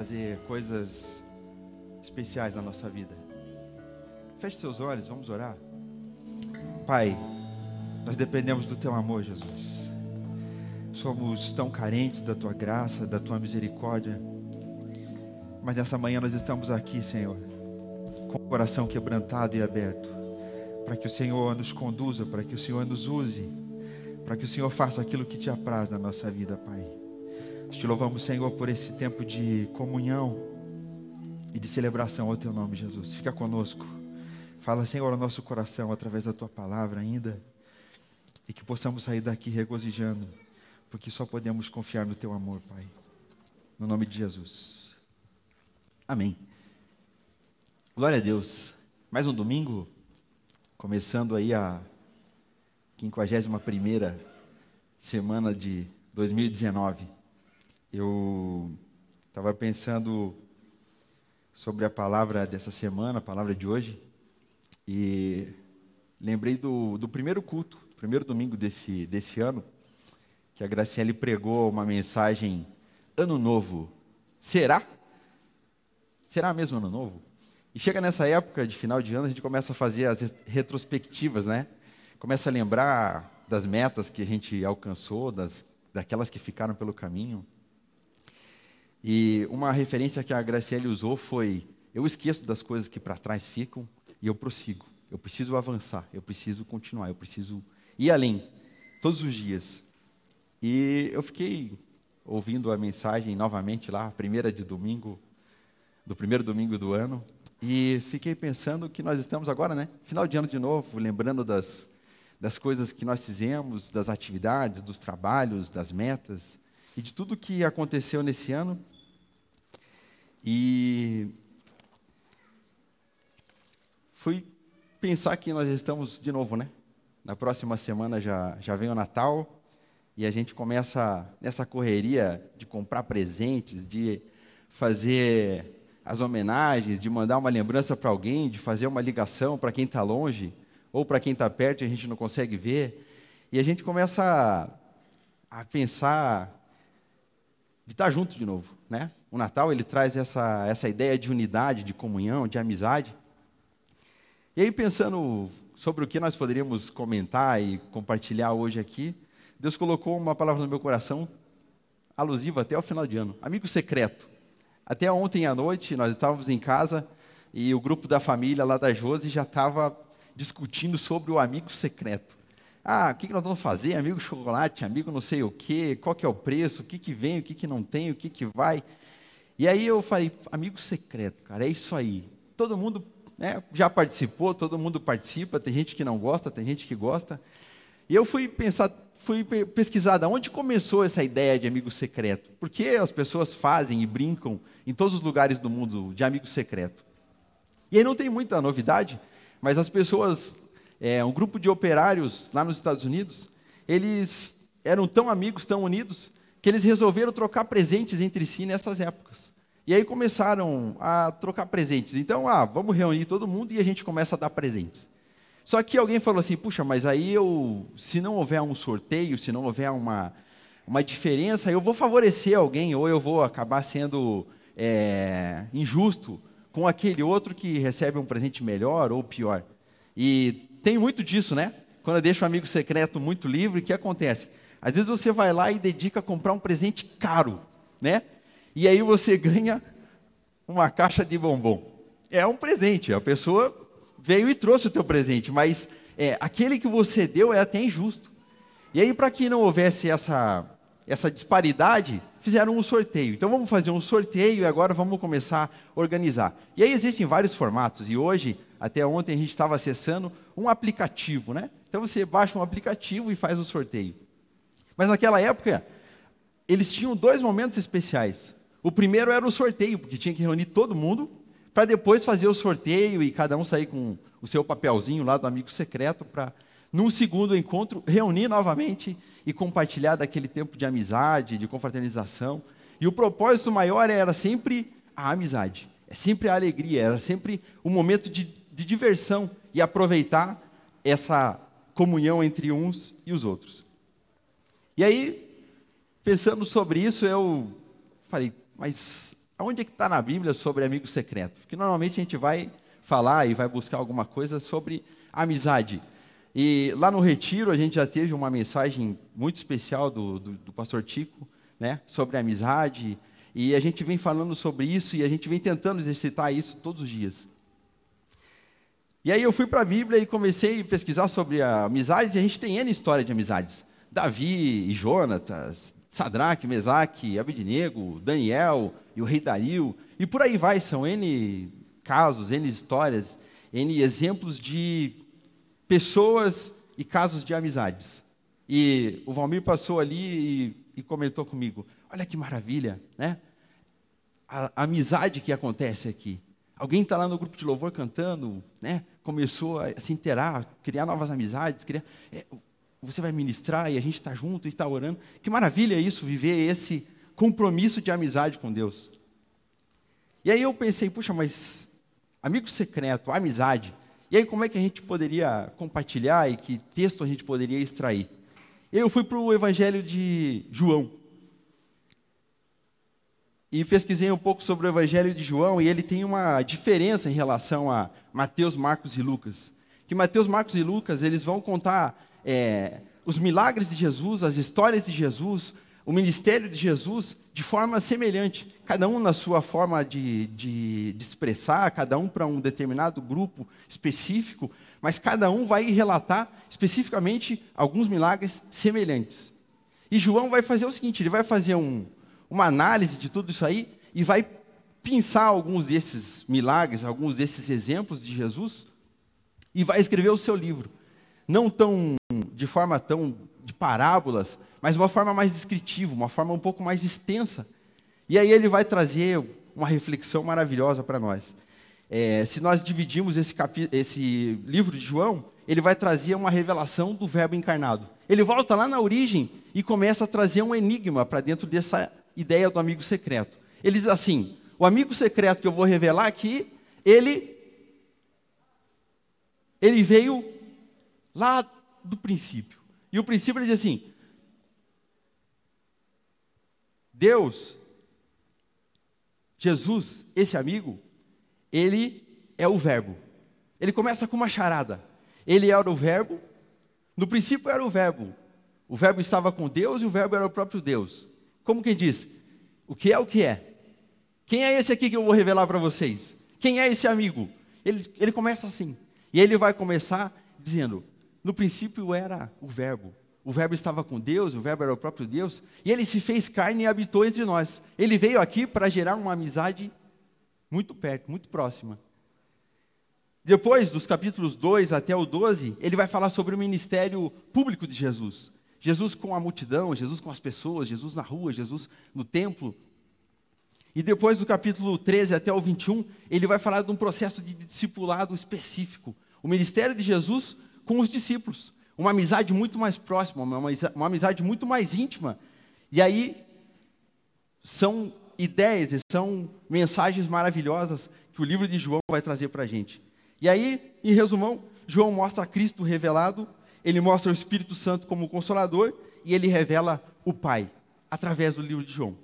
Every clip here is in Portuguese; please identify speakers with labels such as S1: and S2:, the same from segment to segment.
S1: fazer coisas especiais na nossa vida. Feche seus olhos, vamos orar. Pai, nós dependemos do teu amor, Jesus. Somos tão carentes da tua graça, da tua misericórdia. Mas nessa manhã nós estamos aqui, Senhor, com o coração quebrantado e aberto, para que o Senhor nos conduza, para que o Senhor nos use, para que o Senhor faça aquilo que te apraz na nossa vida, Pai. Te louvamos, Senhor, por esse tempo de comunhão e de celebração ao Teu nome, Jesus. Fica conosco. Fala, Senhor, ao nosso coração através da Tua palavra ainda. E que possamos sair daqui regozijando, porque só podemos confiar no Teu amor, Pai. No nome de Jesus. Amém. Glória a Deus. Mais um domingo, começando aí a 51ª semana de 2019 eu estava pensando sobre a palavra dessa semana, a palavra de hoje, e lembrei do, do primeiro culto, primeiro domingo desse, desse ano, que a Graciele pregou uma mensagem Ano Novo. Será? Será mesmo Ano Novo? E chega nessa época de final de ano, a gente começa a fazer as retrospectivas, né? Começa a lembrar das metas que a gente alcançou, das, daquelas que ficaram pelo caminho. E uma referência que a Graciele usou foi: eu esqueço das coisas que para trás ficam e eu prossigo. Eu preciso avançar, eu preciso continuar, eu preciso ir além, todos os dias. E eu fiquei ouvindo a mensagem novamente lá, primeira de domingo, do primeiro domingo do ano, e fiquei pensando que nós estamos agora, né? Final de ano de novo, lembrando das, das coisas que nós fizemos, das atividades, dos trabalhos, das metas e de tudo que aconteceu nesse ano. E fui pensar que nós estamos de novo, né? Na próxima semana já, já vem o Natal e a gente começa nessa correria de comprar presentes, de fazer as homenagens, de mandar uma lembrança para alguém, de fazer uma ligação para quem está longe ou para quem está perto e a gente não consegue ver. E a gente começa a, pensar de estar junto de novo, né? O Natal ele traz essa essa ideia de unidade, de comunhão, de amizade. E aí pensando sobre o que nós poderíamos comentar e compartilhar hoje aqui, Deus colocou uma palavra no meu coração alusiva até o final de ano, amigo secreto. Até ontem à noite nós estávamos em casa e o grupo da família lá da Josi já estava discutindo sobre o amigo secreto. Ah, o que, nós vamos fazer? Amigo chocolate, amigo não sei o quê, qual que é o preço, o que, que vem, o que, que não tem, o que, que vai. E aí eu falei, amigo secreto, cara, é isso aí. Todo mundo né, já participou, todo mundo participa, tem gente que não gosta, tem gente que gosta. E eu fui pensar, fui pesquisar de onde começou essa ideia de amigo secreto. Por que as pessoas fazem e brincam em todos os lugares do mundo de amigo secreto? E aí não tem muita novidade, mas as pessoas é, um grupo de operários lá nos Estados Unidos, eles eram tão amigos, tão unidos, que eles resolveram trocar presentes entre si nessas épocas. E aí começaram a trocar presentes. Então, ah, vamos reunir todo mundo e a gente começa a dar presentes. Só que alguém falou assim: puxa, mas aí eu, se não houver um sorteio, se não houver uma, uma diferença, eu vou favorecer alguém ou eu vou acabar sendo é, injusto com aquele outro que recebe um presente melhor ou pior. E tem muito disso, né? Quando eu deixo um amigo secreto muito livre, o que acontece? Às vezes você vai lá e dedica a comprar um presente caro, né? E aí você ganha uma caixa de bombom. É um presente, a pessoa veio e trouxe o teu presente, mas é, aquele que você deu é até injusto. E aí, para que não houvesse essa, essa disparidade, fizeram um sorteio. Então vamos fazer um sorteio e agora vamos começar a organizar. E aí existem vários formatos, e hoje até ontem a gente estava acessando um aplicativo, né? Então você baixa um aplicativo e faz o sorteio. Mas naquela época, eles tinham dois momentos especiais. O primeiro era o sorteio, porque tinha que reunir todo mundo para depois fazer o sorteio e cada um sair com o seu papelzinho lá do amigo secreto para num segundo encontro reunir novamente e compartilhar daquele tempo de amizade, de confraternização. E o propósito maior era sempre a amizade, é sempre a alegria, era sempre um momento de de diversão e aproveitar essa comunhão entre uns e os outros. E aí, pensando sobre isso, eu falei, mas aonde é que está na Bíblia sobre amigo secreto? Porque normalmente a gente vai falar e vai buscar alguma coisa sobre amizade. E lá no retiro a gente já teve uma mensagem muito especial do, do, do pastor Tico, né, sobre amizade, e a gente vem falando sobre isso e a gente vem tentando exercitar isso todos os dias. E aí eu fui para a Bíblia e comecei a pesquisar sobre amizades, e a gente tem N história de amizades. Davi e Jonatas, Sadraque, Mesaque, Abidnego, Daniel e o rei Dario, e por aí vai, são N casos, N histórias, N exemplos de pessoas e casos de amizades. E o Valmir passou ali e, e comentou comigo, olha que maravilha, né? A, a amizade que acontece aqui. Alguém está lá no grupo de louvor cantando, né? Começou a se interar, criar novas amizades, criar, é, você vai ministrar e a gente está junto e está orando. Que maravilha isso, viver esse compromisso de amizade com Deus. E aí eu pensei, puxa, mas amigo secreto, amizade. E aí como é que a gente poderia compartilhar e que texto a gente poderia extrair? Eu fui para o Evangelho de João. E pesquisei um pouco sobre o Evangelho de João e ele tem uma diferença em relação a Mateus, Marcos e Lucas. Que Mateus, Marcos e Lucas, eles vão contar é, os milagres de Jesus, as histórias de Jesus, o ministério de Jesus de forma semelhante, cada um na sua forma de, de, de expressar, cada um para um determinado grupo específico, mas cada um vai relatar especificamente alguns milagres semelhantes. E João vai fazer o seguinte: ele vai fazer um, uma análise de tudo isso aí e vai pensar alguns desses milagres, alguns desses exemplos de Jesus e vai escrever o seu livro não tão de forma tão de parábolas, mas uma forma mais descritiva, uma forma um pouco mais extensa. E aí ele vai trazer uma reflexão maravilhosa para nós. É, se nós dividimos esse, esse livro de João, ele vai trazer uma revelação do Verbo encarnado. Ele volta lá na origem e começa a trazer um enigma para dentro dessa ideia do amigo secreto. Ele diz assim: o amigo secreto que eu vou revelar aqui, ele ele veio lá do princípio. E o princípio diz assim: Deus, Jesus, esse amigo, ele é o Verbo. Ele começa com uma charada. Ele era o Verbo, no princípio era o Verbo. O Verbo estava com Deus e o Verbo era o próprio Deus. Como quem diz: O que é o que é? Quem é esse aqui que eu vou revelar para vocês? Quem é esse amigo? Ele, ele começa assim. E ele vai começar dizendo: no princípio era o Verbo. O Verbo estava com Deus, o Verbo era o próprio Deus, e ele se fez carne e habitou entre nós. Ele veio aqui para gerar uma amizade muito perto, muito próxima. Depois, dos capítulos 2 até o 12, ele vai falar sobre o ministério público de Jesus. Jesus com a multidão, Jesus com as pessoas, Jesus na rua, Jesus no templo. E depois, do capítulo 13 até o 21, ele vai falar de um processo de discipulado específico. O ministério de Jesus com os discípulos. Uma amizade muito mais próxima, uma amizade, muito mais íntima. E aí, são ideias e são mensagens maravilhosas que o livro de João vai trazer para a gente. E aí, em resumão, João mostra Cristo revelado, ele mostra o Espírito Santo como consolador e ele revela o Pai através do livro de João.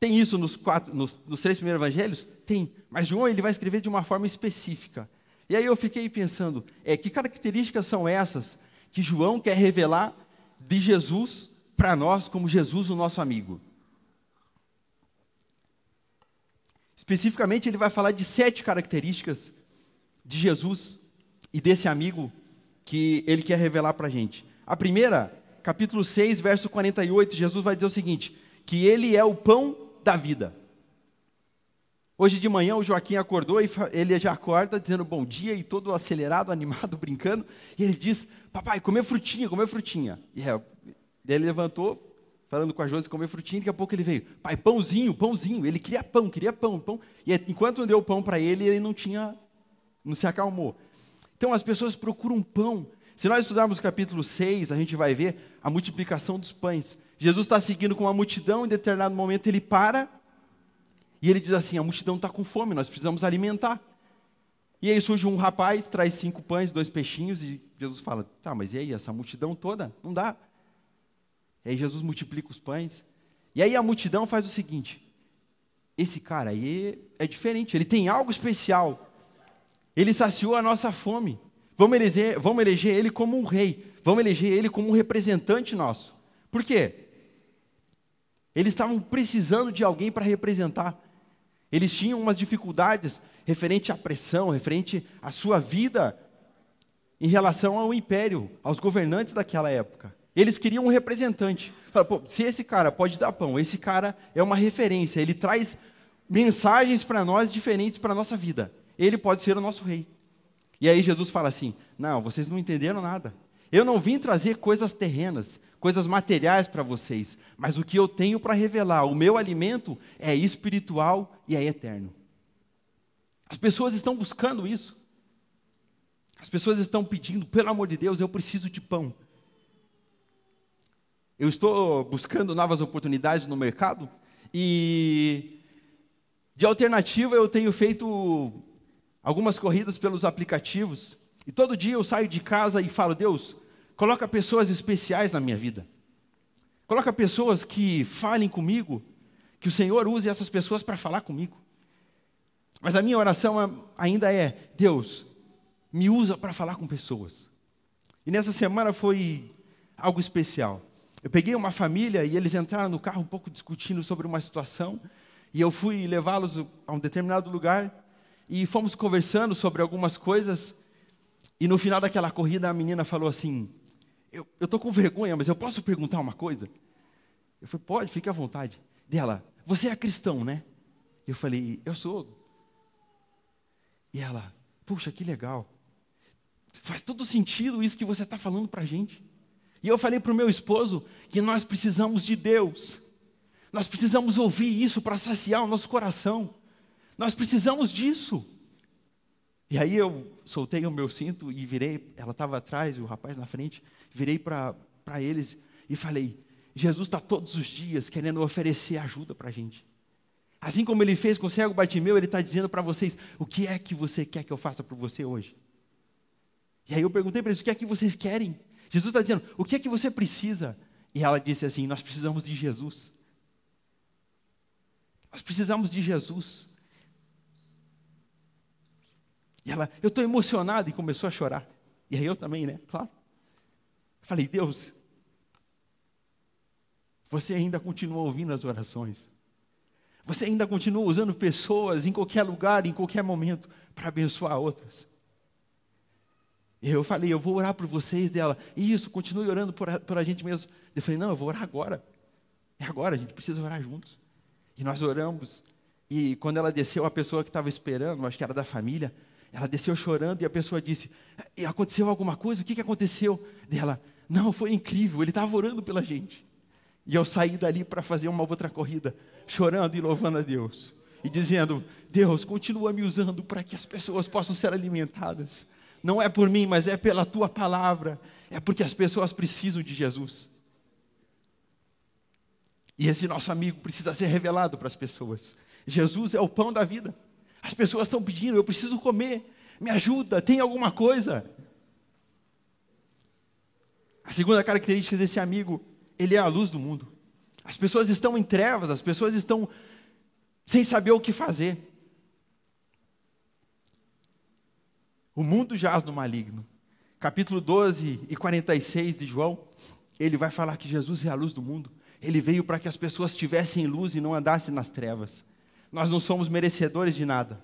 S1: Tem isso nos, quatro, nos, nos três primeiros evangelhos? Tem. Mas João ele vai escrever de uma forma específica. E aí eu fiquei pensando, é, que características são essas que João quer revelar de Jesus para nós como Jesus, o nosso amigo? Especificamente, ele vai falar de sete características de Jesus e desse amigo que ele quer revelar para a gente. A primeira, capítulo 6, verso 48, Jesus vai dizer o seguinte: que ele é o pão da vida. Hoje de manhã o Joaquim acordou e ele já acorda dizendo bom dia e todo acelerado, animado, brincando. E ele diz: Papai, comer frutinha, comer frutinha. E é, ele levantou, falando com a Josi, comer frutinha. E daqui a pouco ele veio: Pai, pãozinho, pãozinho. Ele queria pão, queria pão, pão. E enquanto deu pão para ele, ele não tinha, não se acalmou. Então as pessoas procuram pão. Se nós estudarmos o capítulo 6, a gente vai ver a multiplicação dos pães. Jesus está seguindo com uma multidão, em determinado momento ele para e ele diz assim: a multidão está com fome, nós precisamos alimentar. E aí surge um rapaz, traz cinco pães, dois peixinhos, e Jesus fala: tá, mas e aí, essa multidão toda? Não dá. E aí Jesus multiplica os pães. E aí a multidão faz o seguinte: esse cara aí é diferente, ele tem algo especial. Ele saciou a nossa fome. Vamos eleger, vamos eleger ele como um rei. Vamos eleger ele como um representante nosso. Por quê? Eles estavam precisando de alguém para representar. Eles tinham umas dificuldades referente à pressão, referente à sua vida em relação ao império, aos governantes daquela época. Eles queriam um representante. Falaram, se esse cara pode dar pão, esse cara é uma referência, ele traz mensagens para nós diferentes para a nossa vida ele pode ser o nosso rei. E aí Jesus fala assim: Não, vocês não entenderam nada. Eu não vim trazer coisas terrenas, coisas materiais para vocês, mas o que eu tenho para revelar, o meu alimento é espiritual e é eterno. As pessoas estão buscando isso. As pessoas estão pedindo, pelo amor de Deus, eu preciso de pão. Eu estou buscando novas oportunidades no mercado e de alternativa eu tenho feito algumas corridas pelos aplicativos, e todo dia eu saio de casa e falo: Deus, coloca pessoas especiais na minha vida. Coloca pessoas que falem comigo, que o Senhor use essas pessoas para falar comigo. Mas a minha oração ainda é: Deus, me usa para falar com pessoas. E nessa semana foi algo especial. Eu peguei uma família e eles entraram no carro um pouco discutindo sobre uma situação, e eu fui levá-los a um determinado lugar e fomos conversando sobre algumas coisas. E no final daquela corrida, a menina falou assim: Eu estou com vergonha, mas eu posso perguntar uma coisa? Eu falei: Pode, fique à vontade. Dela, você é cristão, né? Eu falei: Eu sou. E ela: Puxa, que legal. Faz todo sentido isso que você está falando para a gente. E eu falei para o meu esposo que nós precisamos de Deus. Nós precisamos ouvir isso para saciar o nosso coração. Nós precisamos disso. E aí eu soltei o meu cinto e virei, ela estava atrás e o rapaz na frente, virei para eles e falei: Jesus está todos os dias querendo oferecer ajuda para a gente. Assim como ele fez com o cego Bartimeu, ele está dizendo para vocês: o que é que você quer que eu faça por você hoje? E aí eu perguntei para eles: o que é que vocês querem? Jesus está dizendo: o que é que você precisa? E ela disse assim: nós precisamos de Jesus. Nós precisamos de Jesus. E ela, eu estou emocionada, e começou a chorar. E aí eu também, né? Claro. Falei, Deus, você ainda continua ouvindo as orações. Você ainda continua usando pessoas em qualquer lugar, em qualquer momento, para abençoar outras. E eu falei, eu vou orar por vocês dela. Isso, continue orando por a, por a gente mesmo. Eu falei, não, eu vou orar agora. É agora, a gente precisa orar juntos. E nós oramos. E quando ela desceu, a pessoa que estava esperando, acho que era da família, ela desceu chorando e a pessoa disse: Aconteceu alguma coisa? O que, que aconteceu? E ela: Não, foi incrível, ele estava orando pela gente. E eu saí dali para fazer uma outra corrida, chorando e louvando a Deus. E dizendo: Deus, continua me usando para que as pessoas possam ser alimentadas. Não é por mim, mas é pela tua palavra. É porque as pessoas precisam de Jesus. E esse nosso amigo precisa ser revelado para as pessoas. Jesus é o pão da vida. As pessoas estão pedindo, eu preciso comer, me ajuda, tem alguma coisa. A segunda característica desse amigo, ele é a luz do mundo. As pessoas estão em trevas, as pessoas estão sem saber o que fazer. O mundo jaz no maligno. Capítulo 12 e 46 de João, ele vai falar que Jesus é a luz do mundo. Ele veio para que as pessoas tivessem luz e não andassem nas trevas. Nós não somos merecedores de nada.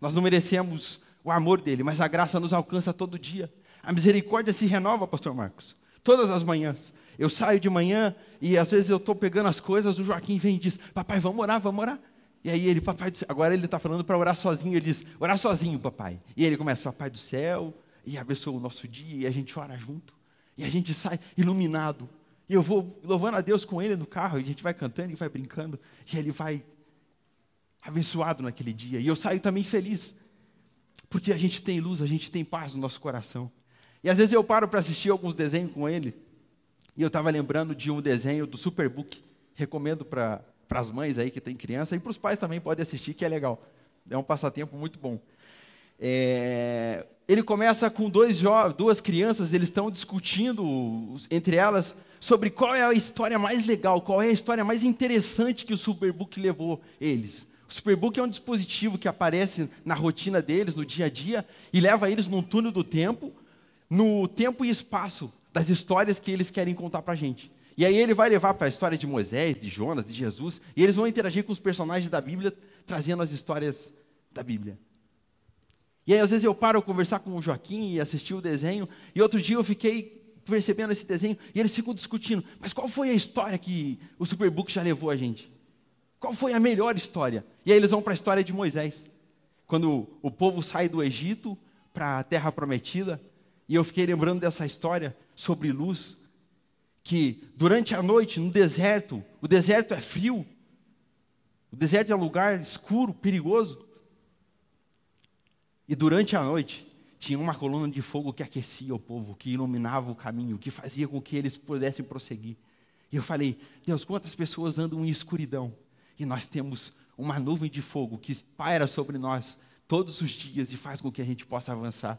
S1: Nós não merecemos o amor dele, mas a graça nos alcança todo dia. A misericórdia se renova, pastor Marcos. Todas as manhãs. Eu saio de manhã e às vezes eu estou pegando as coisas, o Joaquim vem e diz: Papai, vamos orar, vamos orar. E aí ele, papai, agora ele está falando para orar sozinho. Ele diz: Orar sozinho, papai. E ele começa: Papai do céu, e abençoa o nosso dia, e a gente ora junto. E a gente sai iluminado. E eu vou louvando a Deus com ele no carro, e a gente vai cantando e vai brincando. E ele vai abençoado naquele dia. E eu saio também feliz, porque a gente tem luz, a gente tem paz no nosso coração. E às vezes eu paro para assistir alguns desenhos com ele, e eu estava lembrando de um desenho do Superbook. Recomendo para as mães aí que tem criança, e para os pais também podem assistir, que é legal. É um passatempo muito bom. É, ele começa com dois duas crianças, eles estão discutindo entre elas sobre qual é a história mais legal, qual é a história mais interessante que o Superbook levou eles. O Superbook é um dispositivo que aparece na rotina deles, no dia a dia, e leva eles num túnel do tempo, no tempo e espaço das histórias que eles querem contar para a gente. E aí ele vai levar para a história de Moisés, de Jonas, de Jesus, e eles vão interagir com os personagens da Bíblia, trazendo as histórias da Bíblia. E aí, às vezes, eu paro a conversar com o Joaquim e assistir o desenho, e outro dia eu fiquei percebendo esse desenho, e eles ficam discutindo, mas qual foi a história que o Superbook já levou a gente? Qual foi a melhor história? E aí eles vão para a história de Moisés, quando o povo sai do Egito para a terra prometida, e eu fiquei lembrando dessa história sobre luz, que durante a noite, no deserto, o deserto é frio, o deserto é um lugar escuro, perigoso. E durante a noite, tinha uma coluna de fogo que aquecia o povo, que iluminava o caminho, que fazia com que eles pudessem prosseguir. E eu falei, Deus, quantas pessoas andam em escuridão? E nós temos uma nuvem de fogo que paira sobre nós todos os dias e faz com que a gente possa avançar.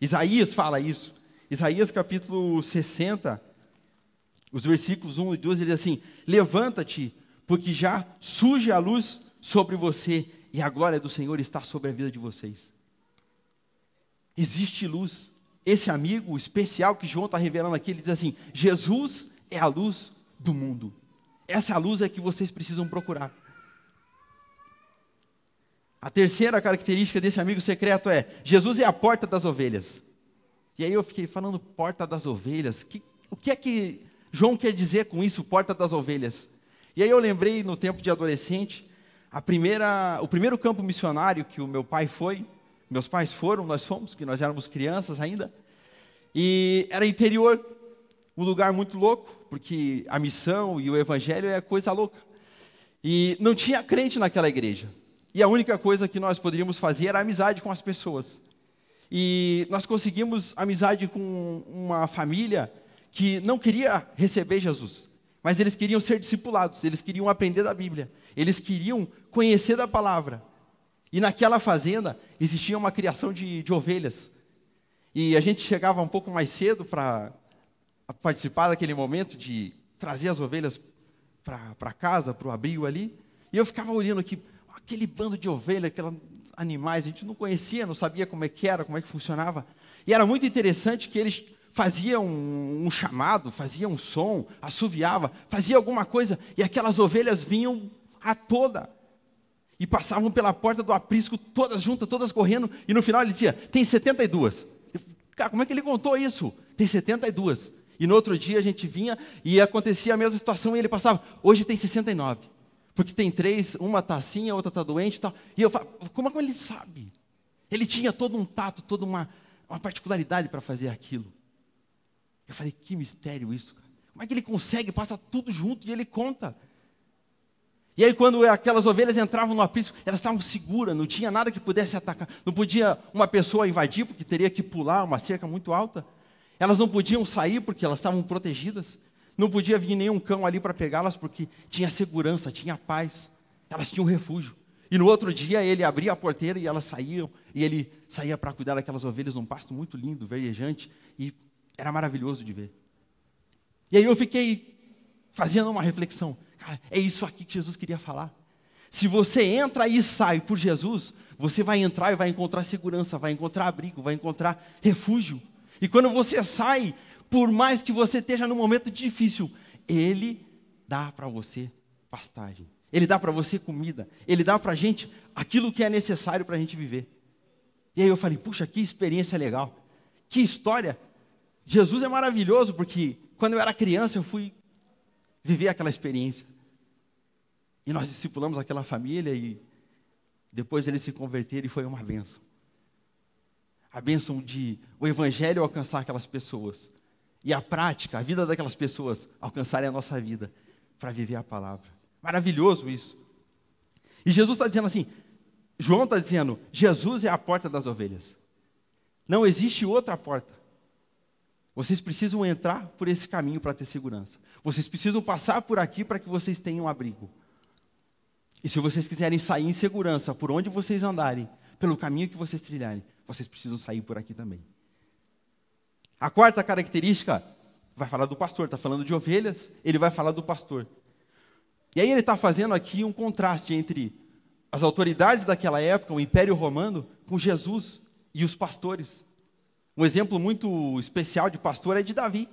S1: Isaías fala isso. Isaías capítulo 60, os versículos 1 e 2, ele diz assim: Levanta-te, porque já surge a luz sobre você, e a glória do Senhor está sobre a vida de vocês. Existe luz. Esse amigo especial que João está revelando aqui, ele diz assim: Jesus é a luz do mundo. Essa luz é que vocês precisam procurar. A terceira característica desse amigo secreto é: Jesus é a porta das ovelhas. E aí eu fiquei falando porta das ovelhas. Que, o que é que João quer dizer com isso, porta das ovelhas? E aí eu lembrei no tempo de adolescente, a primeira, o primeiro campo missionário que o meu pai foi, meus pais foram, nós fomos, que nós éramos crianças ainda, e era interior, um lugar muito louco, porque a missão e o evangelho é coisa louca. E não tinha crente naquela igreja. E a única coisa que nós poderíamos fazer era amizade com as pessoas. E nós conseguimos amizade com uma família que não queria receber Jesus, mas eles queriam ser discipulados, eles queriam aprender da Bíblia, eles queriam conhecer da palavra. E naquela fazenda existia uma criação de, de ovelhas. E a gente chegava um pouco mais cedo para participar daquele momento de trazer as ovelhas para casa, para o abrigo ali. E eu ficava olhando aqui, aquele bando de ovelhas, aqueles animais, a gente não conhecia, não sabia como é que era, como é que funcionava. E era muito interessante que eles fazia um, um chamado, fazia um som, assoviava, fazia alguma coisa, e aquelas ovelhas vinham a toda. E passavam pela porta do aprisco, todas juntas, todas correndo, e no final ele dizia: tem 72. Eu, cara, como é que ele contou isso? Tem 72. E no outro dia a gente vinha e acontecia a mesma situação e ele passava, hoje tem 69. Porque tem três, uma está assim, a outra está doente e tal. E eu falo, como é que ele sabe? Ele tinha todo um tato, toda uma, uma particularidade para fazer aquilo. Eu falei, que mistério isso, cara. Como é que ele consegue? Passa tudo junto e ele conta. E aí, quando aquelas ovelhas entravam no aprisco, elas estavam seguras, não tinha nada que pudesse atacar. Não podia uma pessoa invadir, porque teria que pular uma cerca muito alta. Elas não podiam sair, porque elas estavam protegidas. Não podia vir nenhum cão ali para pegá-las, porque tinha segurança, tinha paz. Elas tinham refúgio. E no outro dia, ele abria a porteira e elas saíam. E ele saía para cuidar daquelas ovelhas num pasto muito lindo, verdejante. E era maravilhoso de ver. E aí eu fiquei fazendo uma reflexão. Cara, é isso aqui que Jesus queria falar. Se você entra e sai por Jesus, você vai entrar e vai encontrar segurança, vai encontrar abrigo, vai encontrar refúgio. E quando você sai, por mais que você esteja num momento difícil, Ele dá para você pastagem. Ele dá para você comida. Ele dá para a gente aquilo que é necessário para a gente viver. E aí eu falei, puxa, que experiência legal. Que história Jesus é maravilhoso porque quando eu era criança eu fui viver aquela experiência. E nós discipulamos aquela família e depois eles se converteram e foi uma benção. A benção de o evangelho alcançar aquelas pessoas e a prática, a vida daquelas pessoas alcançarem a nossa vida para viver a palavra. Maravilhoso isso. E Jesus está dizendo assim, João está dizendo, Jesus é a porta das ovelhas. Não existe outra porta. Vocês precisam entrar por esse caminho para ter segurança. Vocês precisam passar por aqui para que vocês tenham abrigo. E se vocês quiserem sair em segurança por onde vocês andarem, pelo caminho que vocês trilharem, vocês precisam sair por aqui também. A quarta característica vai falar do pastor, está falando de ovelhas, ele vai falar do pastor. E aí ele está fazendo aqui um contraste entre as autoridades daquela época, o Império Romano, com Jesus e os pastores. Um exemplo muito especial de pastor é de Davi.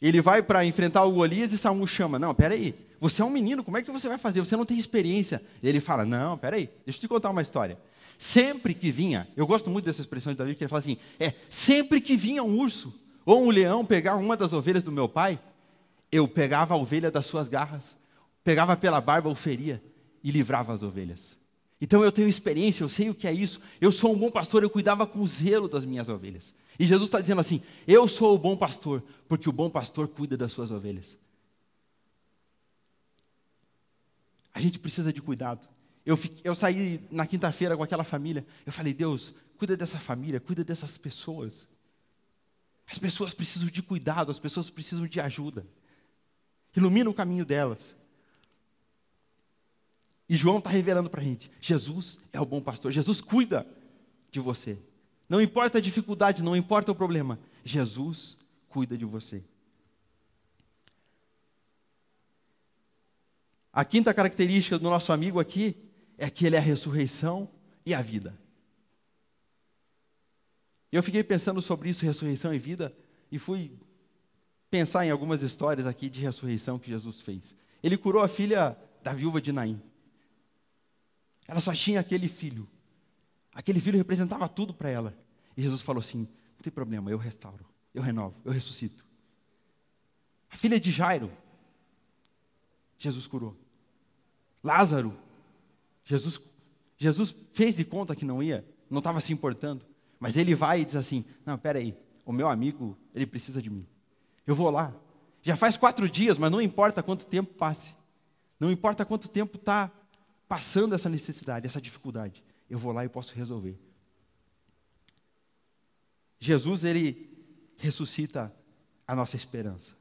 S1: Ele vai para enfrentar o Golias e Samuel chama: Não, peraí, você é um menino, como é que você vai fazer? Você não tem experiência. E ele fala: Não, peraí, deixa eu te contar uma história. Sempre que vinha, eu gosto muito dessa expressão de Davi, que ele fala assim: É, sempre que vinha um urso ou um leão pegar uma das ovelhas do meu pai, eu pegava a ovelha das suas garras, pegava pela barba, o feria e livrava as ovelhas. Então eu tenho experiência, eu sei o que é isso. Eu sou um bom pastor, eu cuidava com zelo das minhas ovelhas. E Jesus está dizendo assim: Eu sou o bom pastor, porque o bom pastor cuida das suas ovelhas. A gente precisa de cuidado. Eu, fiquei, eu saí na quinta-feira com aquela família. Eu falei: Deus, cuida dessa família, cuida dessas pessoas. As pessoas precisam de cuidado, as pessoas precisam de ajuda. Ilumina o caminho delas. E João está revelando para a gente: Jesus é o bom pastor, Jesus cuida de você. Não importa a dificuldade, não importa o problema, Jesus cuida de você. A quinta característica do nosso amigo aqui é que ele é a ressurreição e a vida. Eu fiquei pensando sobre isso, ressurreição e vida, e fui pensar em algumas histórias aqui de ressurreição que Jesus fez. Ele curou a filha da viúva de Naim. Ela só tinha aquele filho. Aquele filho representava tudo para ela. E Jesus falou assim: não tem problema, eu restauro, eu renovo, eu ressuscito. A filha de Jairo, Jesus curou. Lázaro, Jesus, Jesus fez de conta que não ia, não estava se importando. Mas ele vai e diz assim: Não, peraí, o meu amigo, ele precisa de mim. Eu vou lá. Já faz quatro dias, mas não importa quanto tempo passe. Não importa quanto tempo está passando essa necessidade, essa dificuldade, eu vou lá e posso resolver. Jesus, ele ressuscita a nossa esperança.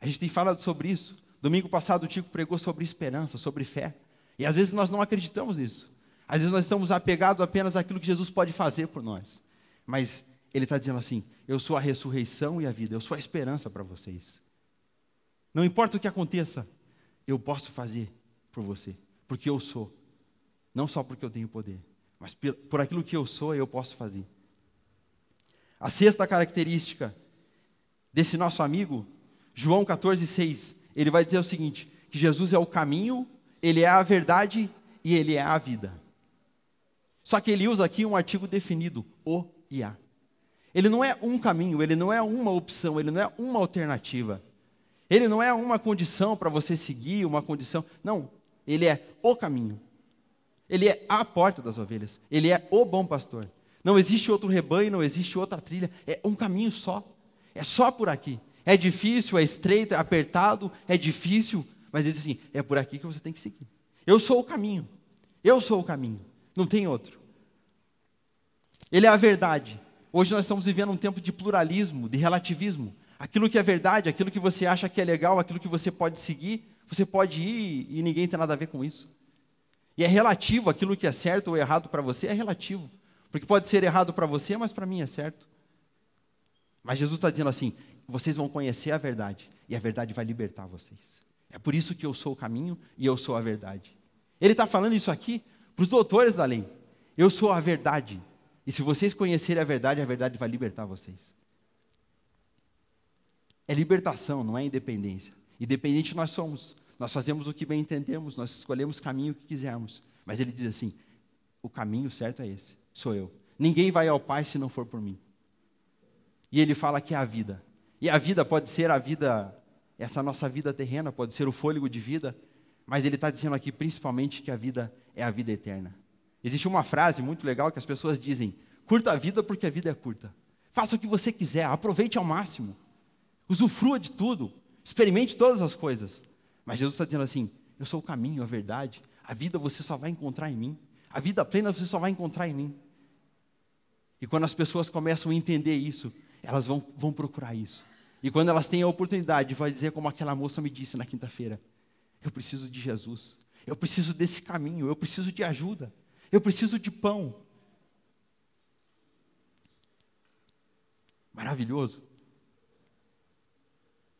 S1: A gente tem falado sobre isso. Domingo passado o Tico pregou sobre esperança, sobre fé. E às vezes nós não acreditamos nisso. Às vezes nós estamos apegados apenas àquilo que Jesus pode fazer por nós. Mas ele está dizendo assim: Eu sou a ressurreição e a vida, eu sou a esperança para vocês. Não importa o que aconteça, eu posso fazer por você porque eu sou. Não só porque eu tenho poder, mas por aquilo que eu sou, eu posso fazer. A sexta característica desse nosso amigo, João 14,6, ele vai dizer o seguinte: que Jesus é o caminho, ele é a verdade e ele é a vida. Só que ele usa aqui um artigo definido, o e a. Ele não é um caminho, ele não é uma opção, ele não é uma alternativa. Ele não é uma condição para você seguir, uma condição. Não, ele é o caminho. Ele é a porta das ovelhas. Ele é o bom pastor. Não existe outro rebanho, não existe outra trilha. É um caminho só. É só por aqui. É difícil, é estreito, é apertado, é difícil, mas diz assim: é por aqui que você tem que seguir. Eu sou o caminho. Eu sou o caminho. Não tem outro. Ele é a verdade. Hoje nós estamos vivendo um tempo de pluralismo, de relativismo. Aquilo que é verdade, aquilo que você acha que é legal, aquilo que você pode seguir, você pode ir e ninguém tem nada a ver com isso. E é relativo, aquilo que é certo ou errado para você é relativo. Porque pode ser errado para você, mas para mim é certo. Mas Jesus está dizendo assim: vocês vão conhecer a verdade, e a verdade vai libertar vocês. É por isso que eu sou o caminho e eu sou a verdade. Ele está falando isso aqui para os doutores da lei. Eu sou a verdade. E se vocês conhecerem a verdade, a verdade vai libertar vocês. É libertação, não é independência. Independente nós somos. Nós fazemos o que bem entendemos, nós escolhemos o caminho que quisermos. Mas ele diz assim: o caminho certo é esse, sou eu. Ninguém vai ao Pai se não for por mim. E ele fala que é a vida. E a vida pode ser a vida, essa nossa vida terrena, pode ser o fôlego de vida, mas ele está dizendo aqui principalmente que a vida é a vida eterna. Existe uma frase muito legal que as pessoas dizem: curta a vida porque a vida é curta. Faça o que você quiser, aproveite ao máximo, usufrua de tudo, experimente todas as coisas. Mas Jesus está dizendo assim: eu sou o caminho, a verdade. A vida você só vai encontrar em mim. A vida plena você só vai encontrar em mim. E quando as pessoas começam a entender isso, elas vão, vão procurar isso. E quando elas têm a oportunidade, vai dizer como aquela moça me disse na quinta-feira: Eu preciso de Jesus. Eu preciso desse caminho. Eu preciso de ajuda. Eu preciso de pão. Maravilhoso.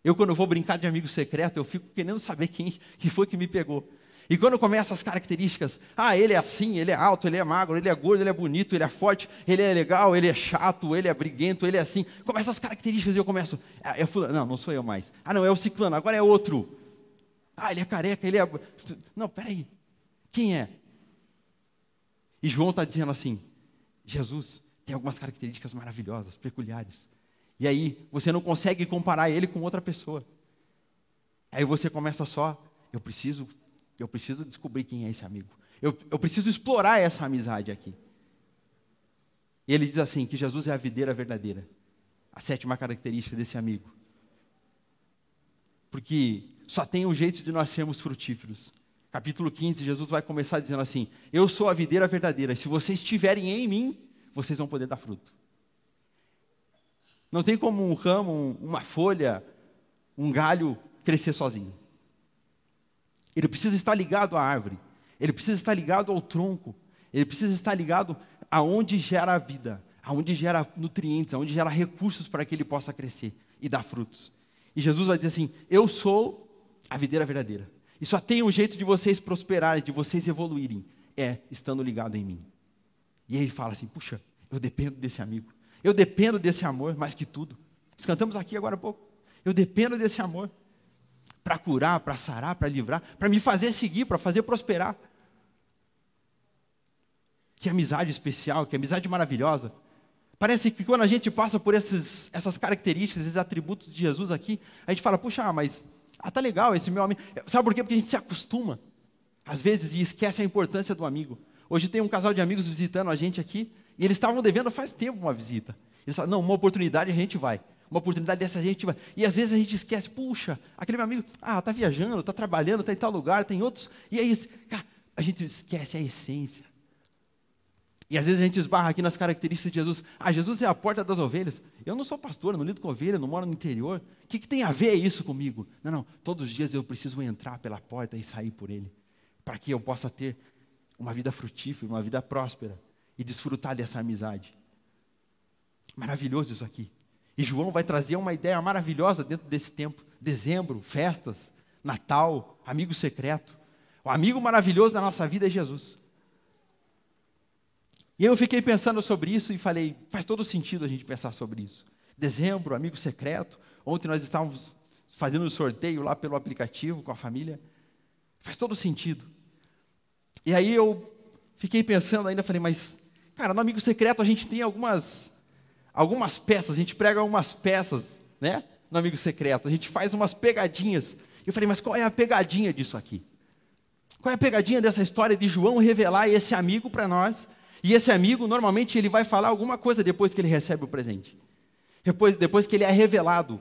S1: Eu, quando vou brincar de amigo secreto, eu fico querendo saber quem, quem foi que me pegou. E quando começam as características, ah, ele é assim, ele é alto, ele é magro, ele é gordo, ele é bonito, ele é forte, ele é legal, ele é chato, ele é briguento, ele é assim. Começam as características e eu começo, ah, é fulano, não, não sou eu mais. Ah, não, é o ciclano, agora é outro. Ah, ele é careca, ele é... Não, peraí, quem é? E João está dizendo assim, Jesus tem algumas características maravilhosas, peculiares. E aí você não consegue comparar ele com outra pessoa. Aí você começa só, eu preciso eu preciso descobrir quem é esse amigo. Eu, eu preciso explorar essa amizade aqui. E ele diz assim: que Jesus é a videira verdadeira. A sétima característica desse amigo. Porque só tem um jeito de nós sermos frutíferos. Capítulo 15, Jesus vai começar dizendo assim: Eu sou a videira verdadeira. Se vocês estiverem em mim, vocês vão poder dar fruto. Não tem como um ramo, uma folha, um galho crescer sozinho. Ele precisa estar ligado à árvore, ele precisa estar ligado ao tronco, ele precisa estar ligado aonde gera a vida, aonde gera nutrientes, aonde gera recursos para que ele possa crescer e dar frutos. E Jesus vai dizer assim: Eu sou a videira verdadeira. E só tem um jeito de vocês prosperarem, de vocês evoluírem, é estando ligado em mim. E ele fala assim: Puxa, eu dependo desse amigo, eu dependo desse amor mais que tudo. Nós cantamos aqui agora há pouco. Eu dependo desse amor para curar, para sarar, para livrar, para me fazer seguir, para fazer prosperar. Que amizade especial, que amizade maravilhosa. Parece que quando a gente passa por esses, essas características, esses atributos de Jesus aqui, a gente fala, puxa, ah, mas ah, tá legal esse meu amigo. Sabe por quê? Porque a gente se acostuma, às vezes, e esquece a importância do amigo. Hoje tem um casal de amigos visitando a gente aqui, e eles estavam devendo faz tempo uma visita. Eles falaram, não, uma oportunidade a gente vai uma oportunidade dessa gente. E às vezes a gente esquece, puxa, aquele meu amigo, ah, está viajando, está trabalhando, está em tal lugar, tem outros. E aí, cara, a gente esquece a essência. E às vezes a gente esbarra aqui nas características de Jesus. Ah, Jesus é a porta das ovelhas. Eu não sou pastor, não lido com ovelha, não moro no interior. O que, que tem a ver isso comigo? Não, não. Todos os dias eu preciso entrar pela porta e sair por ele. Para que eu possa ter uma vida frutífera, uma vida próspera. E desfrutar dessa amizade. Maravilhoso isso aqui. E João vai trazer uma ideia maravilhosa dentro desse tempo. Dezembro, festas, Natal, amigo secreto. O amigo maravilhoso da nossa vida é Jesus. E eu fiquei pensando sobre isso e falei, faz todo sentido a gente pensar sobre isso. Dezembro, amigo secreto. Ontem nós estávamos fazendo um sorteio lá pelo aplicativo com a família. Faz todo sentido. E aí eu fiquei pensando ainda, falei, mas, cara, no amigo secreto a gente tem algumas algumas peças, a gente prega algumas peças, né? No amigo secreto, a gente faz umas pegadinhas. Eu falei, mas qual é a pegadinha disso aqui? Qual é a pegadinha dessa história de João revelar esse amigo para nós? E esse amigo, normalmente, ele vai falar alguma coisa depois que ele recebe o presente. Depois, depois que ele é revelado.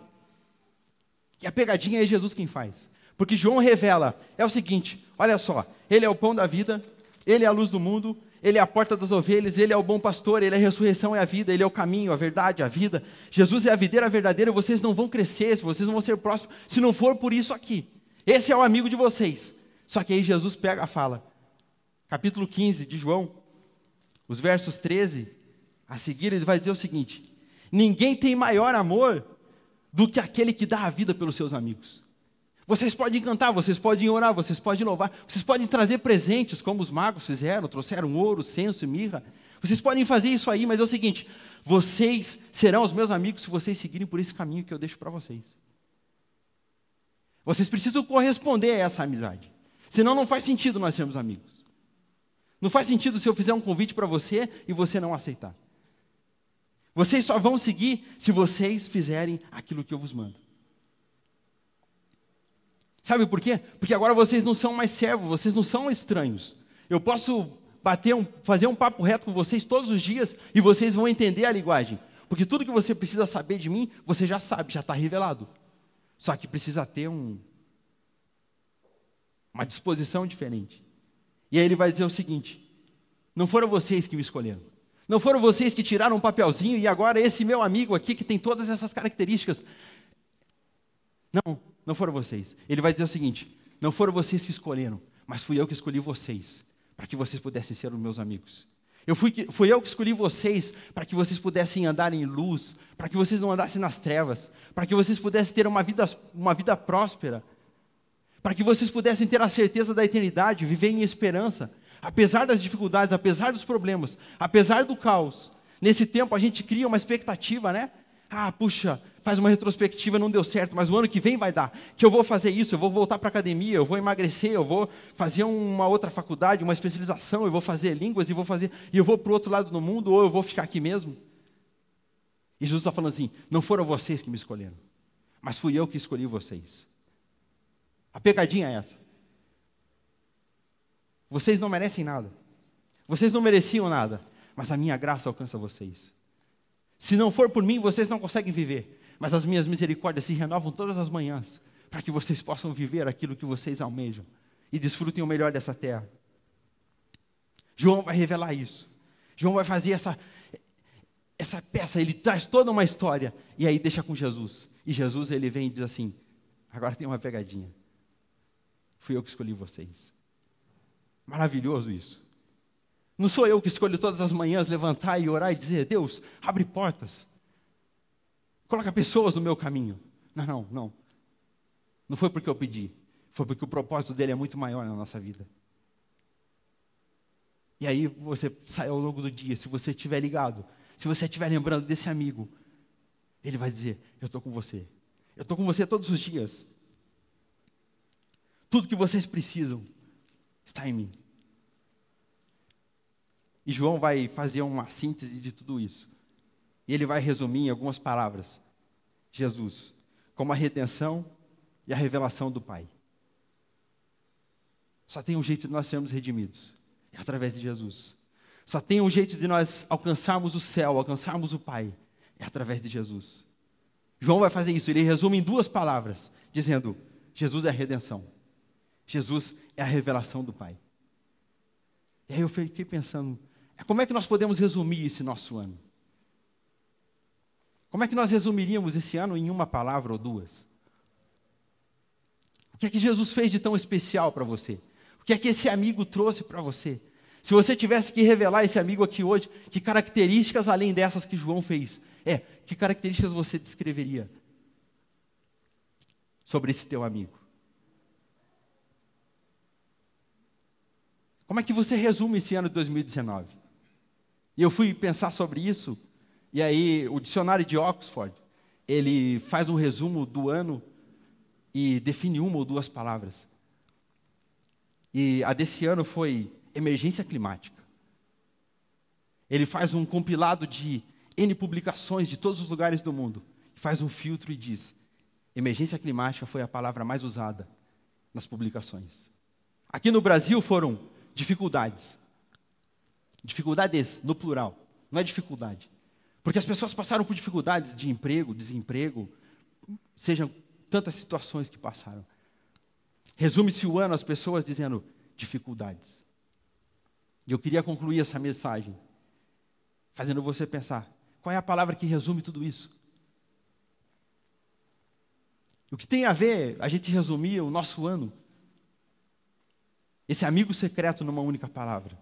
S1: E a pegadinha é Jesus quem faz. Porque João revela, é o seguinte, olha só, ele é o pão da vida, ele é a luz do mundo, ele é a porta das ovelhas, Ele é o bom pastor, Ele é a ressurreição e a vida, Ele é o caminho, a verdade, a vida. Jesus é a videira verdadeira, vocês não vão crescer, vocês não vão ser próximos, se não for por isso aqui. Esse é o amigo de vocês. Só que aí Jesus pega a fala. Capítulo 15 de João, os versos 13 a seguir, ele vai dizer o seguinte: Ninguém tem maior amor do que aquele que dá a vida pelos seus amigos. Vocês podem cantar, vocês podem orar, vocês podem louvar, vocês podem trazer presentes, como os magos fizeram, trouxeram ouro, censo e mirra. Vocês podem fazer isso aí, mas é o seguinte: vocês serão os meus amigos se vocês seguirem por esse caminho que eu deixo para vocês. Vocês precisam corresponder a essa amizade. Senão não faz sentido nós sermos amigos. Não faz sentido se eu fizer um convite para você e você não aceitar. Vocês só vão seguir se vocês fizerem aquilo que eu vos mando. Sabe por quê? Porque agora vocês não são mais servos, vocês não são estranhos. Eu posso bater um, fazer um papo reto com vocês todos os dias e vocês vão entender a linguagem. Porque tudo que você precisa saber de mim, você já sabe, já está revelado. Só que precisa ter um, uma disposição diferente. E aí ele vai dizer o seguinte: não foram vocês que me escolheram. Não foram vocês que tiraram um papelzinho e agora esse meu amigo aqui que tem todas essas características. Não, não foram vocês. Ele vai dizer o seguinte: não foram vocês que escolheram, mas fui eu que escolhi vocês, para que vocês pudessem ser os meus amigos. Eu fui, fui eu que escolhi vocês para que vocês pudessem andar em luz, para que vocês não andassem nas trevas, para que vocês pudessem ter uma vida, uma vida próspera, para que vocês pudessem ter a certeza da eternidade, viver em esperança, apesar das dificuldades, apesar dos problemas, apesar do caos. Nesse tempo a gente cria uma expectativa, né? Ah, puxa, faz uma retrospectiva, não deu certo, mas o ano que vem vai dar. Que eu vou fazer isso, eu vou voltar para a academia, eu vou emagrecer, eu vou fazer uma outra faculdade, uma especialização, eu vou fazer línguas e vou fazer, e eu vou para o outro lado do mundo, ou eu vou ficar aqui mesmo. E Jesus está falando assim: não foram vocês que me escolheram, mas fui eu que escolhi vocês. A pegadinha é essa. Vocês não merecem nada. Vocês não mereciam nada, mas a minha graça alcança vocês. Se não for por mim, vocês não conseguem viver, mas as minhas misericórdias se renovam todas as manhãs, para que vocês possam viver aquilo que vocês almejam e desfrutem o melhor dessa terra. João vai revelar isso. João vai fazer essa, essa peça, ele traz toda uma história e aí deixa com Jesus. E Jesus ele vem e diz assim: agora tem uma pegadinha. Fui eu que escolhi vocês. Maravilhoso isso. Não sou eu que escolho todas as manhãs levantar e orar e dizer: Deus, abre portas. Coloca pessoas no meu caminho. Não, não, não. Não foi porque eu pedi. Foi porque o propósito dele é muito maior na nossa vida. E aí você sai ao longo do dia, se você estiver ligado, se você estiver lembrando desse amigo, ele vai dizer: Eu estou com você. Eu estou com você todos os dias. Tudo que vocês precisam está em mim. E João vai fazer uma síntese de tudo isso. E ele vai resumir em algumas palavras: Jesus, como a redenção e a revelação do Pai. Só tem um jeito de nós sermos redimidos: é através de Jesus. Só tem um jeito de nós alcançarmos o céu, alcançarmos o Pai: é através de Jesus. João vai fazer isso, ele resume em duas palavras, dizendo: Jesus é a redenção, Jesus é a revelação do Pai. E aí eu fiquei pensando, como é que nós podemos resumir esse nosso ano? Como é que nós resumiríamos esse ano em uma palavra ou duas? O que é que Jesus fez de tão especial para você? O que é que esse amigo trouxe para você? Se você tivesse que revelar esse amigo aqui hoje, que características além dessas que João fez? É, que características você descreveria sobre esse teu amigo? Como é que você resume esse ano de 2019? E eu fui pensar sobre isso, e aí o dicionário de Oxford, ele faz um resumo do ano e define uma ou duas palavras. E a desse ano foi emergência climática. Ele faz um compilado de N publicações de todos os lugares do mundo, faz um filtro e diz: emergência climática foi a palavra mais usada nas publicações. Aqui no Brasil foram dificuldades. Dificuldades no plural, não é dificuldade. Porque as pessoas passaram por dificuldades de emprego, desemprego, sejam tantas situações que passaram. Resume-se o ano as pessoas dizendo dificuldades. E eu queria concluir essa mensagem fazendo você pensar: qual é a palavra que resume tudo isso? O que tem a ver a gente resumir o nosso ano? Esse amigo secreto numa única palavra.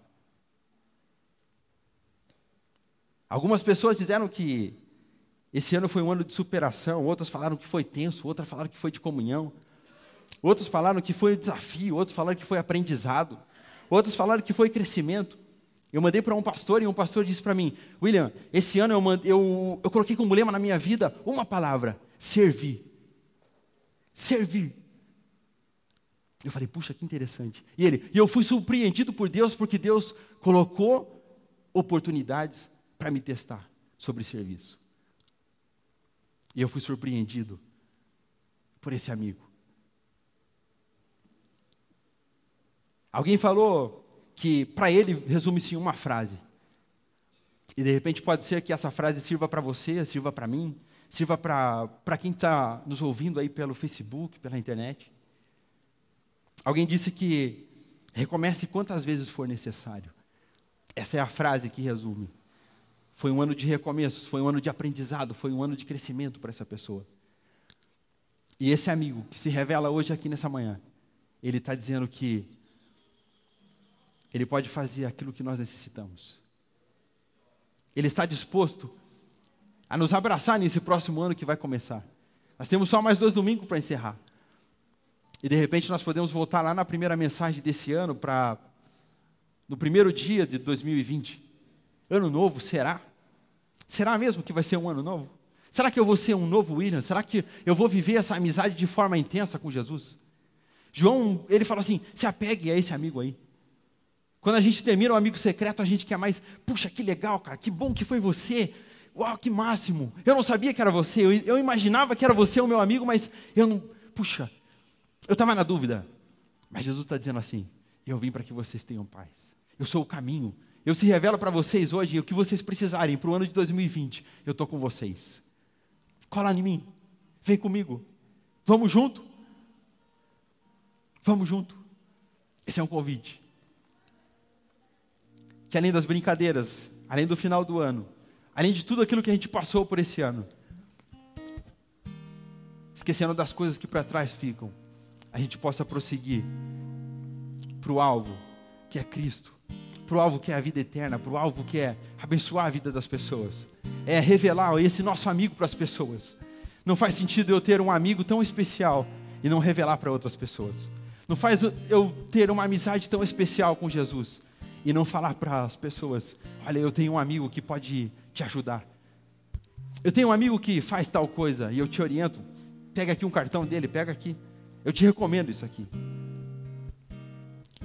S1: Algumas pessoas disseram que esse ano foi um ano de superação, outras falaram que foi tenso, outras falaram que foi de comunhão, outros falaram que foi desafio, outros falaram que foi aprendizado, outros falaram que foi crescimento. Eu mandei para um pastor e um pastor disse para mim: William, esse ano eu, mandei, eu, eu coloquei como lema na minha vida uma palavra: servir. Servir. Eu falei, puxa, que interessante. E ele, e eu fui surpreendido por Deus, porque Deus colocou oportunidades para me testar sobre serviço. E eu fui surpreendido por esse amigo. Alguém falou que para ele resume-se em uma frase. E de repente pode ser que essa frase sirva para você, sirva para mim, sirva para quem está nos ouvindo aí pelo Facebook, pela internet. Alguém disse que recomece quantas vezes for necessário. Essa é a frase que resume. Foi um ano de recomeços, foi um ano de aprendizado, foi um ano de crescimento para essa pessoa. E esse amigo que se revela hoje aqui nessa manhã, ele está dizendo que ele pode fazer aquilo que nós necessitamos. Ele está disposto a nos abraçar nesse próximo ano que vai começar. Nós temos só mais dois domingos para encerrar. E de repente nós podemos voltar lá na primeira mensagem desse ano para no primeiro dia de 2020. Ano novo, será? Será mesmo que vai ser um ano novo? Será que eu vou ser um novo William? Será que eu vou viver essa amizade de forma intensa com Jesus? João, ele fala assim: se apegue a esse amigo aí. Quando a gente termina um amigo secreto, a gente quer mais, puxa, que legal, cara, que bom que foi você. Uau, que máximo. Eu não sabia que era você, eu, eu imaginava que era você o meu amigo, mas eu não, puxa, eu estava na dúvida. Mas Jesus está dizendo assim: eu vim para que vocês tenham paz. Eu sou o caminho. Eu se revelo para vocês hoje o que vocês precisarem para o ano de 2020. Eu estou com vocês. Cola em mim. Vem comigo. Vamos junto. Vamos junto. Esse é um convite. Que além das brincadeiras, além do final do ano, além de tudo aquilo que a gente passou por esse ano, esquecendo das coisas que para trás ficam, a gente possa prosseguir para o alvo, que é Cristo, para o alvo que é a vida eterna, para o alvo que é abençoar a vida das pessoas, é revelar esse nosso amigo para as pessoas. Não faz sentido eu ter um amigo tão especial e não revelar para outras pessoas. Não faz eu ter uma amizade tão especial com Jesus e não falar para as pessoas: olha, eu tenho um amigo que pode te ajudar. Eu tenho um amigo que faz tal coisa e eu te oriento. Pega aqui um cartão dele, pega aqui. Eu te recomendo isso aqui.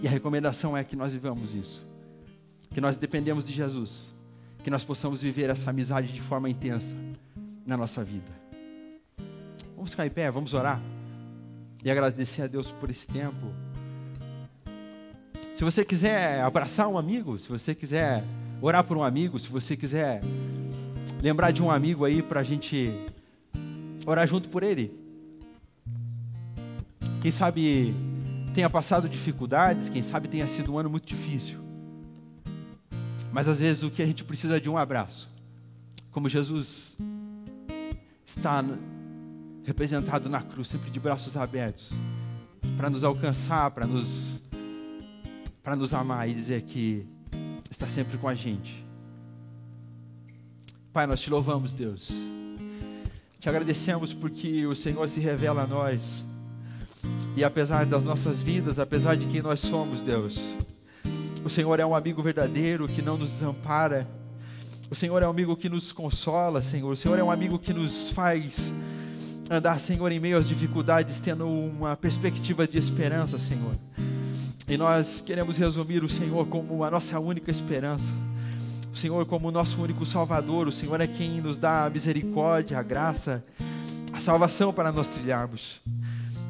S1: E a recomendação é que nós vivamos isso. Que nós dependemos de Jesus. Que nós possamos viver essa amizade de forma intensa na nossa vida. Vamos ficar em pé, vamos orar. E agradecer a Deus por esse tempo. Se você quiser abraçar um amigo, se você quiser orar por um amigo, se você quiser lembrar de um amigo aí para a gente orar junto por ele, quem sabe tenha passado dificuldades, quem sabe tenha sido um ano muito difícil. Mas às vezes o que a gente precisa é de um abraço. Como Jesus está representado na cruz, sempre de braços abertos, para nos alcançar, para nos para nos amar e dizer que está sempre com a gente. Pai, nós te louvamos, Deus. Te agradecemos porque o Senhor se revela a nós e apesar das nossas vidas, apesar de quem nós somos, Deus, o Senhor é um amigo verdadeiro que não nos desampara. O Senhor é um amigo que nos consola, Senhor. O Senhor é um amigo que nos faz andar, Senhor, em meio às dificuldades, tendo uma perspectiva de esperança, Senhor. E nós queremos resumir o Senhor como a nossa única esperança. O Senhor como o nosso único Salvador. O Senhor é quem nos dá a misericórdia, a graça, a salvação para nós trilharmos.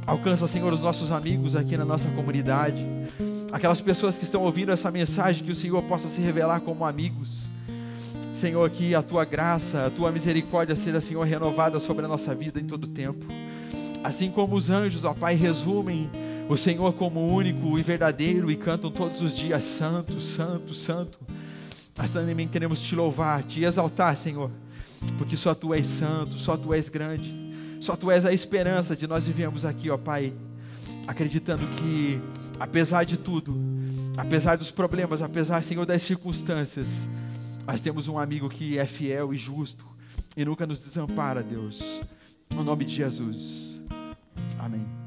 S1: Alcança, Senhor, os nossos amigos aqui na nossa comunidade. Aquelas pessoas que estão ouvindo essa mensagem, que o Senhor possa se revelar como amigos. Senhor, que a tua graça, a tua misericórdia seja, Senhor, renovada sobre a nossa vida em todo tempo. Assim como os anjos, ó Pai, resumem o Senhor como único e verdadeiro e cantam todos os dias: Santo, Santo, Santo. Nós também queremos te louvar, te exaltar, Senhor, porque só tu és santo, só tu és grande. Só tu és a esperança de nós vivemos aqui, ó Pai, acreditando que, apesar de tudo, apesar dos problemas, apesar, Senhor, das circunstâncias, nós temos um amigo que é fiel e justo e nunca nos desampara, Deus. No nome de Jesus. Amém.